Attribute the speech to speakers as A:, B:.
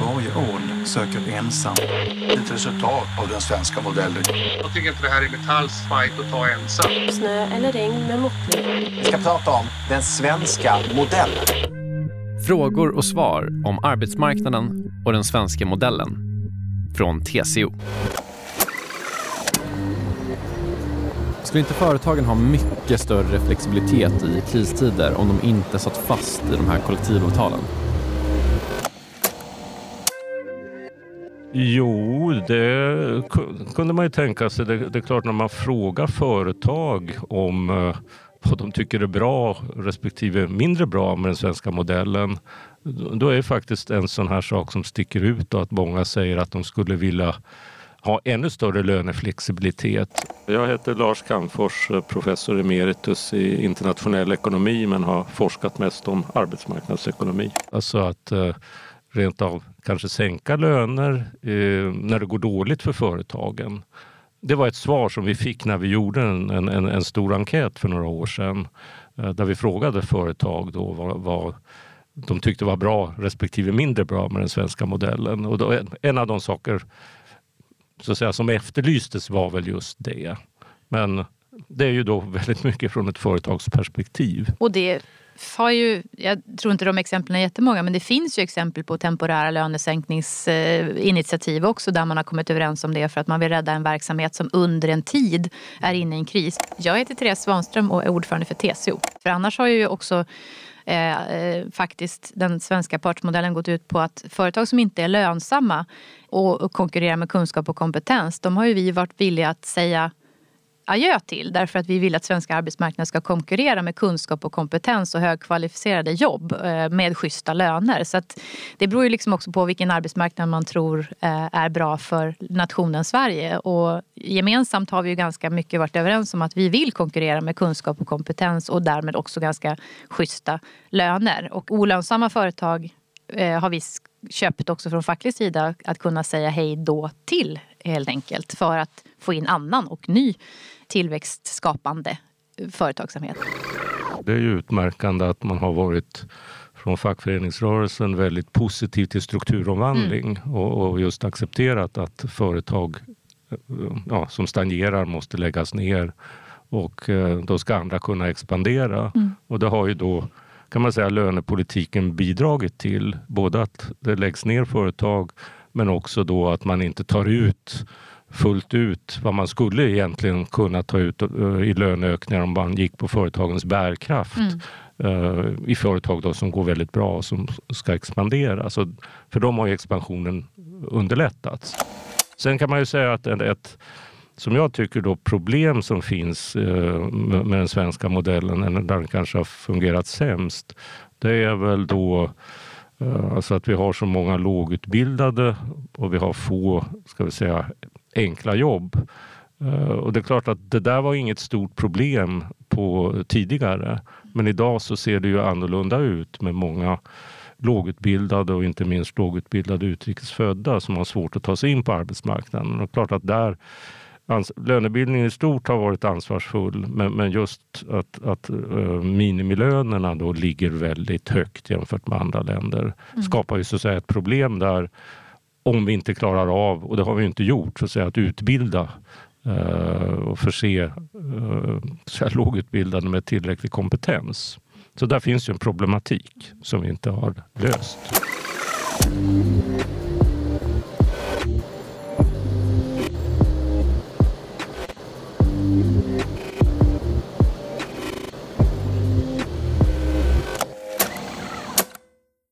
A: Varje ål söker ensam.
B: Ett resultat av den svenska modellen.
C: Jag tycker inte det här är Metalls fight att ta ensam.
D: Snö eller regn med måttlig.
E: Vi ska prata om den svenska modellen.
F: Frågor och svar om arbetsmarknaden och den svenska modellen. Från TCO. Skulle inte företagen ha mycket större flexibilitet i kristider om de inte satt fast i de här kollektivavtalen?
G: Jo, det kunde man ju tänka sig. Det, det är klart när man frågar företag om eh, vad de tycker är bra respektive mindre bra med den svenska modellen. Då är det faktiskt en sån här sak som sticker ut och att många säger att de skulle vilja ha ännu större löneflexibilitet. Jag heter Lars Calmfors, professor emeritus i internationell ekonomi men har forskat mest om arbetsmarknadsekonomi. Alltså att eh, rent av kanske sänka löner eh, när det går dåligt för företagen. Det var ett svar som vi fick när vi gjorde en, en, en stor enkät för några år sedan eh, där vi frågade företag då vad, vad de tyckte var bra respektive mindre bra med den svenska modellen. Och då, en, en av de saker så att säga, som efterlystes var väl just det. Men det är ju då väldigt mycket från ett företagsperspektiv.
H: Och det har ju, jag tror inte de exemplen är jättemånga, men det finns ju exempel på temporära lönesänkningsinitiativ också där man har kommit överens om det för att man vill rädda en verksamhet som under en tid är inne i en kris. Jag heter Therese Svanström och är ordförande för TCO. För annars har ju också eh, eh, faktiskt den svenska partsmodellen gått ut på att företag som inte är lönsamma och konkurrerar med kunskap och kompetens, de har ju vi varit villiga att säga adjö till därför att vi vill att svenska arbetsmarknaden ska konkurrera med kunskap och kompetens och högkvalificerade jobb eh, med schyssta löner. Så det beror ju liksom också på vilken arbetsmarknad man tror eh, är bra för nationen Sverige. Och gemensamt har vi ju ganska mycket varit överens om att vi vill konkurrera med kunskap och kompetens och därmed också ganska schyssta löner. Och olönsamma företag eh, har vi köpt också från facklig sida att kunna säga hej då till helt enkelt för att få in annan och ny tillväxtskapande företagsamhet.
G: Det är ju utmärkande att man har varit från fackföreningsrörelsen väldigt positiv till strukturomvandling mm. och, och, just accepterat att företag ja, som stagnerar måste läggas ner och eh, då ska andra kunna expandera. Mm. Och det har ju då kan man säga lönepolitiken bidragit till. Både att det läggs ner företag men också då att man inte tar ut fullt ut vad man skulle egentligen kunna ta ut uh, i löneökningar om man gick på företagens bärkraft. Mm. Uh, I företag då som går väldigt bra och som ska expandera. Så för dem har expansionen underlättats. Sen kan man ju säga att ett, som jag tycker då problem som finns uh, med den svenska modellen, där den kanske har fungerat sämst, det är väl då Alltså att vi har så många lågutbildade och vi har få, ska vi säga, enkla jobb. Eh, och det är klart att det där var inget stort problem på tidigare. Men idag så ser det ju annorlunda ut med många lågutbildade och inte minst lågutbildade utrikesfödda som har svårt att ta sig in på arbetsmarknaden. Och klart att där lönebildningen i stort har varit ansvarsfull men, men just att, att uh, minimilönerna då ligger väldigt högt jämfört med andra länder mm. skapar ju så att säga ett problem där om vi inte klarar av, och det har vi inte gjort, så att, säga, att utbilda uh, och förse uh, lågutbildade med tillräcklig kompetens. Så där finns ju en problematik som vi inte har löst.